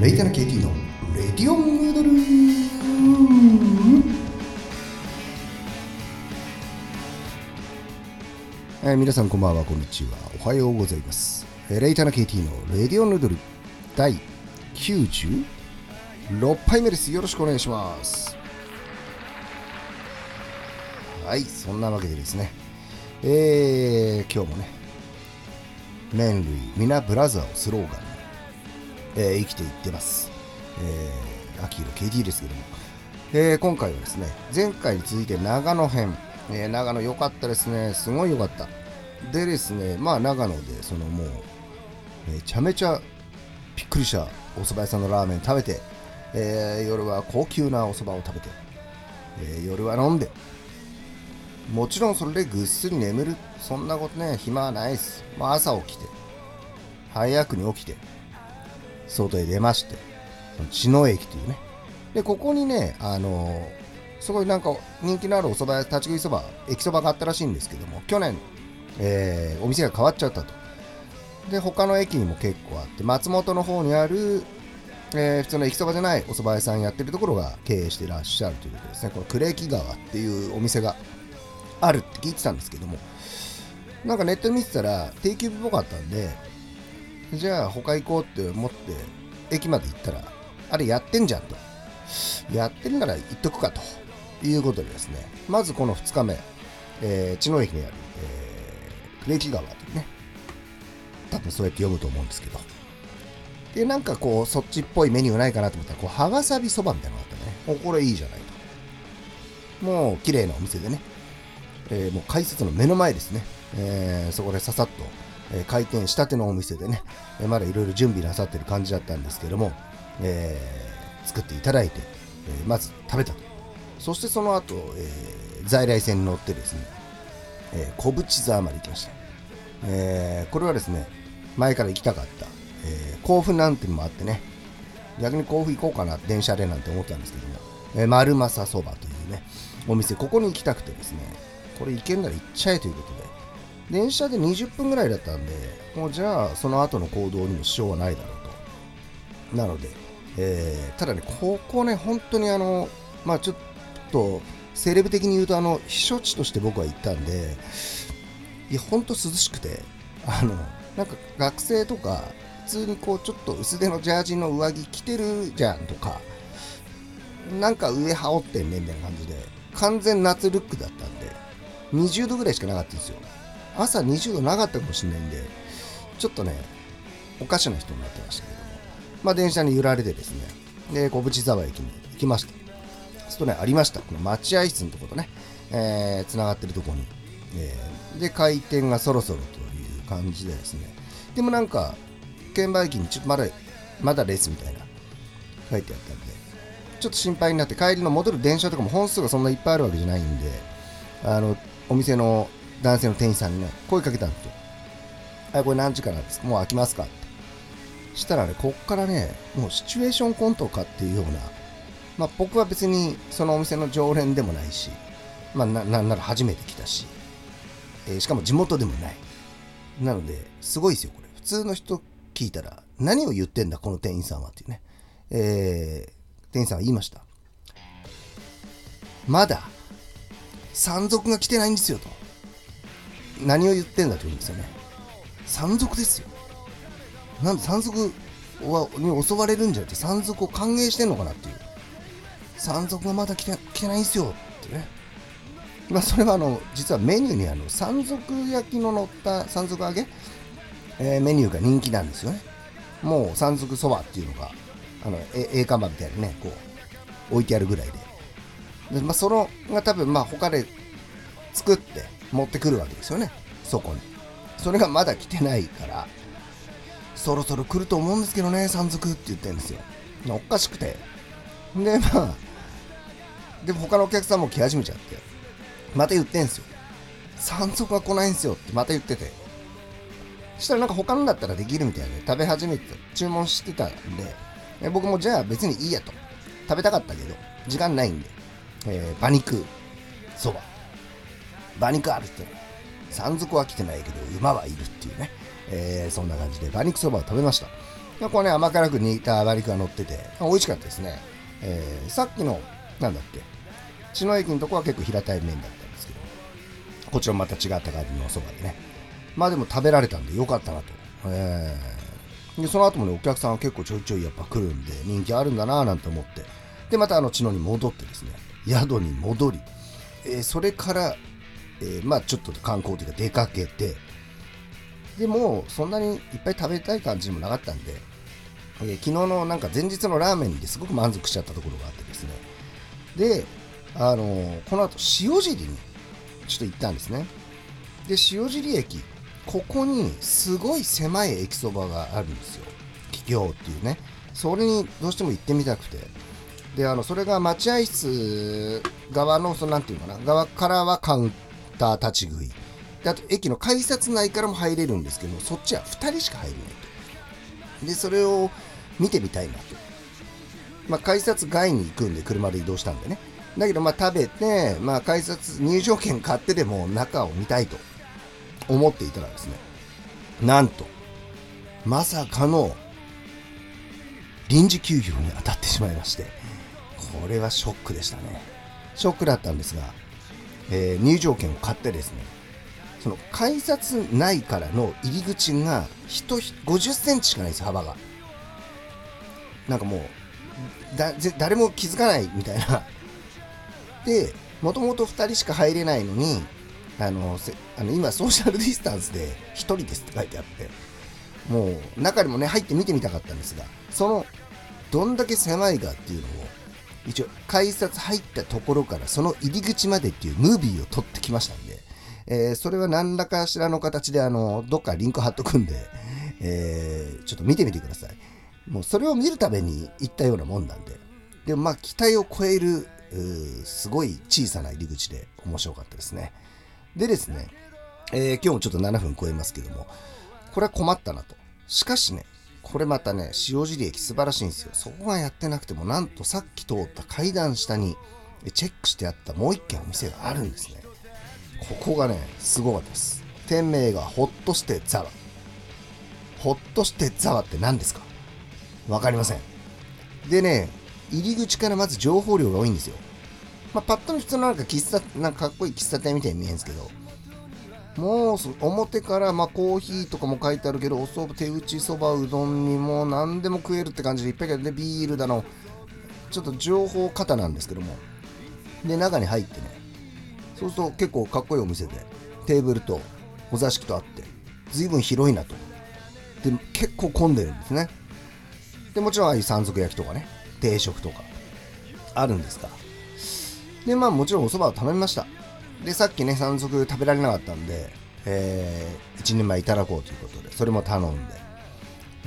レイタナ KT のレディオンヌードル。えー皆さんこんばんはこんにちは。おはようございます。えーレイタナ KT のレディオンヌードル。第96杯目です。よろしくお願いします。はいそんなわけでですね。えー、今日もね麺類皆ブラザーをスローガン、えー生きていってます、えー、秋色 KD ですけども、えー今回はですね前回に続いて長野編、えー長野良かったですね。すごい良かった。でですねまあ長野でそのもうめちゃめちゃびっくりしたお蕎麦屋さんのラーメン食べて、えー夜は高級なお蕎麦を食べて、えー夜は飲んでもちろんそれでぐっすり眠る。そんなことね暇はないです、まあ、朝起きて早くに起きて外へ出ましてその茅野駅というね。でここにねあのーすごいなんか人気のあるお蕎麦屋立ち食いそば駅そばがあったらしいんですけども去年、えーお店が変わっちゃったと。で他の駅にも結構あって松本の方にある、えー普通の駅そばじゃないお蕎麦屋さんやってるところが経営してらっしゃるということですね。この呉木川っていうお店があるって聞いてたんですけども。なんかネット見てたら定休日っぽかったんでじゃあ他行こうって思って駅まで行ったらあれやってんじゃんと。やってるなら行っとくかということでですね。まずこの2日目、えー、茅野駅にある、えー、呉木川というね多分そうやって読むと思うんですけど。でなんかこうそっちっぽいメニューないかなと思ったらこう羽わさびそばみたいなのがあったね。おこれいいじゃないと。もう綺麗なお店でね。えーもう改札の目の前ですね、えーそこでささっと、えー開店したてのお店でね、えーまだいろいろ準備なさってる感じだったんですけども、えー作っていただいて、えーまず食べたと。そしてその後、えー在来線に乗ってですね、えー小淵沢まで行きました、えーこれはですね前から行きたかった、えー甲府なんてのもあってね逆に甲府行こうかな電車でなんて思ったんですけども、えー丸政そばというねお店ここに行きたくてですねこれ行けんなら行っちゃえということで電車で20分ぐらいだったんでもうじゃあその後の行動にも支障はないだろうと。なので、えーただねここね本当にあのまあちょっとセレブ的に言うとあの避暑地として僕は行ったんでいや本当涼しくてあのなんか学生とか普通にこうちょっと薄手のジャージの上着着てるじゃんとかなんか上羽織ってんねんみたいな感じで完全夏ルックだったんで20度ぐらいしかなかったんですよ。朝20度なかったかもしれないんでちょっとねおかしな人になってましたけども。まあ電車に揺られてですね。で小淵沢駅に行きました。そうするとねありました。この待合室のとことねえー、つながってるところに、えーで開店がそろそろという感じでですね。でもなんか券売機にちょっとまだまだレースみたいな書いてあったんでちょっと心配になって帰りの戻る電車とかも本数がそんないっぱいあるわけじゃないんであのお店の男性の店員さんにね声かけたんですよ「はいこれ何時からですか？もう開きますか?」って。したらねこっからねもうシチュエーションコントかっていうようなまあ僕は別にそのお店の常連でもないしまあななんなら初めて来たし、えーしかも地元でもない。なのですごいですよこれ。普通の人聞いたら何を言ってんだこの店員さんは？っていうね。えー店員さんは言いましたまだ山賊が来てないんですよと。何を言ってんだと言うんですよね。山賊ですよ。なんで山賊はに襲われるんじゃなくて山賊を歓迎してんのかなっていう。山賊がまだ来て来てないんすよってね。まあそれはあの実はメニューにあの山賊焼きの乗った山賊揚げ、えーメニューが人気なんですよね。もう山賊そばっていうのがあのえ栄看板みたいにねこう置いてあるぐらいで。で、まあ、そのが多分まあ他で作って持ってくるわけですよね。そこに。それがまだ来てないからそろそろ来ると思うんですけどね山賊って言ってるんですよ。おかしくて。でまあでも他のお客さんも来始めちゃってまた言ってんすよ。山賊が来ないんすよってまた言ってて。したらなんか他のだったらできるみたいで食べ始めて注文してたんでえ僕もじゃあ別にいいやと。食べたかったけど時間ないんで、えー馬肉そば。馬肉あるって山賊は来てないけど馬はいるっていうね、えーそんな感じで馬肉そばを食べましたこれね、甘辛く煮たバリクが乗ってて、美味しかったですね。えー、さっきの、なんだっけ、血の駅のとこは結構平たい麺だったんですけど、こちらまた違った感じのお蕎麦でね。まあでも食べられたんでよかったなと。えー、で、その後もね、お客さんは結構ちょいちょいやっぱ来るんで、人気あるんだなぁなんて思って、で、またあの、血のに戻ってですね、宿に戻り、えー、それから、えー、まあちょっと観光というか出かけて、でも、そんなにいっぱい食べたい感じもなかったんで、えー、昨日のなんか前日のラーメンですごく満足しちゃったところがあってですね。で、あのー、この後、塩尻にちょっと行ったんですね。で、塩尻駅、ここにすごい狭い駅そばがあるんですよ。企業っていうね。それにどうしても行ってみたくて。で、あの、それが待合室側の、そのなんていうのかな、側からはカウンター立ち食い。で、あと駅の改札内からも入れるんですけど、そっちは2人しか入れないと。で、それを見てみたいなと。まあ、改札外に行くんで、車で移動したんでね。だけど、まあ、食べて、まあ、改札入場券買ってでも中を見たいと思っていたらですね、なんと、まさかの臨時休業に当たってしまいまして、これはショックでしたね。ショックだったんですが、えー、入場券を買ってですね、その改札内からの入り口が人50センチしかないです、幅が。なんかもう、誰も気づかないみたいな。で、もともと2人しか入れないのに、あのあの今、ソーシャルディスタンスで1人ですって書いてあって、もう中にもね、入って見てみたかったんですが、そのどんだけ狭いかっていうのを、一応、改札入ったところからその入り口までっていうムービーを撮ってきましたんで、えー、それは何らかしらの形で、あの、どっかリンク貼っとくんで、えー、ちょっと見てみてください。もうそれを見るために行ったようなもんなんで。でもまあ期待を超える、すごい小さな入り口で面白かったですね。でですね、えー、今日もちょっと7分超えますけども、これは困ったなと。しかしね、これまたね、塩尻駅素晴らしいんですよ。そこがやってなくても、なんとさっき通った階段下にチェックしてあったもう一軒お店があるんですね。ここがね、すごかったです。店名がホッとしてザワ。ホッとしてザワって何ですか？わかりません。でね、入り口からまず情報量が多いんですよ。まあ、パッと見普通のなんか喫茶、なんかかっこいい喫茶店みたいに見えるんですけど、もう表からまあコーヒーとかも書いてあるけど、おそば、手打ちそば、うどんにも何でも食えるって感じでいっぱいあるね、ビールだの、ちょっと情報型なんですけども。で、中に入ってね、そうすると結構かっこいいお店で、テーブルとお座敷とあって、随分広いなと。で、結構混んでるんですね。で、もちろんああいう山賊焼きとかね、定食とか、あるんですから。で、まあもちろんお蕎麦を食べました。で、さっきね、山賊食べられなかったんで、えー、一人前いただこうということで、それも頼んで、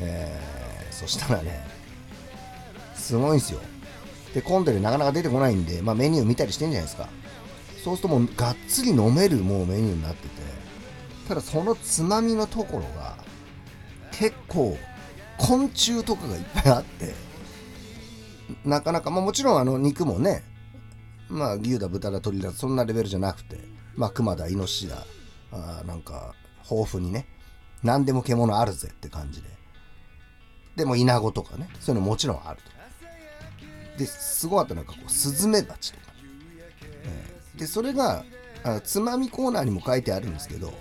えー、そしたらね、すごいんすよ。で、混んでるなかなか出てこないんで、まあ、メニュー見たりしてんじゃないですか。そうするともう、がっつり飲めるもうメニューになってて、ただそのつまみのところが、結構、昆虫とかがいっぱいあって、なかなか、まあもちろんあの肉もね、まあ牛だ豚だ鳥だそんなレベルじゃなくてまあ熊だイノシシだあなんか豊富にね何でも獣あるぜって感じで。でもイナゴとかねそういうのもちろんあると。ですごかったなんかこうスズメバチとか、えー、でそれがあつまみコーナーにも書いてあるんですけど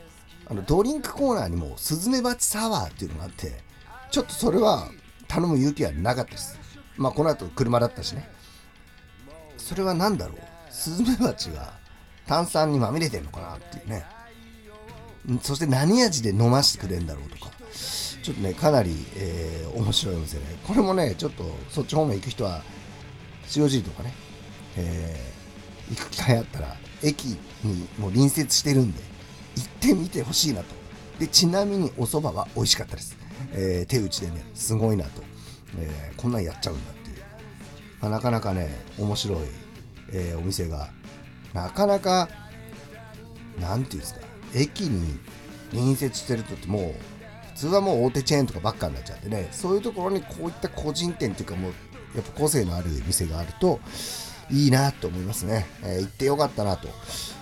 あのドリンクコーナーにもスズメバチサワーっていうのがあってちょっとそれは頼む勇気はなかったです。まあこの後車だったしね。それは何だろう？スズメバチが炭酸にまみれてんのかなっていうね。そして何味で飲ませてくれるんだろうとか。ちょっとねかなり、えー、面白いお店ね。これもねちょっとそっち方面行く人は塩尻とかね、えー、行く機会あったら駅にもう隣接してるんで行ってみてほしいなと。でちなみにお蕎麦は美味しかったです、えー、手打ちでねすごいなと、えー、こんなんやっちゃうんだまあ、なかなかね面白い、えー、お店がなかなかなんていうんですか駅に隣接してるとってもう普通はもう大手チェーンとかばっかになっちゃってねそういうところにこういった個人店っていうかもうやっぱ個性のある店があるといいなと思いますね、えー、行ってよかったなと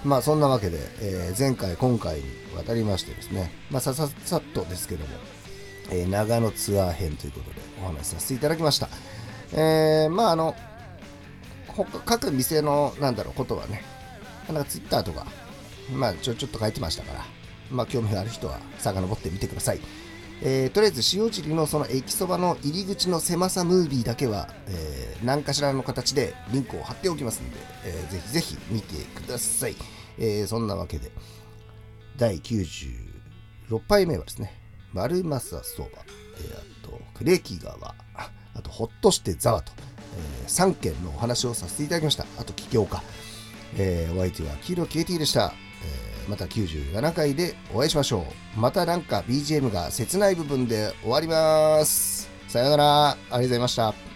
まあそんなわけで、えー、前回今回にわたりましてですねまあさささっとですけども、え、長野ツアー編ということでお話しさせていただきました。えー、まああの、各店の、なんだろう、ことはね、なんかツイッターとか、まあちょ、ちょっと書いてましたから、まあ興味がある人は遡ってみてください。えー、とりあえず塩尻のその駅そばの入り口の狭さムービーだけは、えー、何かしらの形でリンクを貼っておきますので、えー、ぜひぜひ見てください。えー、そんなわけで、第96杯目はですね、丸政そば、えー、あと、クレキ川、あと、ほっとしてざわと、えー、3件のお話をさせていただきました。あと、起業家。えー、お相手は黄色 KT でした。えー、また97回でお会いしましょう。またなんか BGM が切ない部分で終わります。さよなら。ありがとうございました。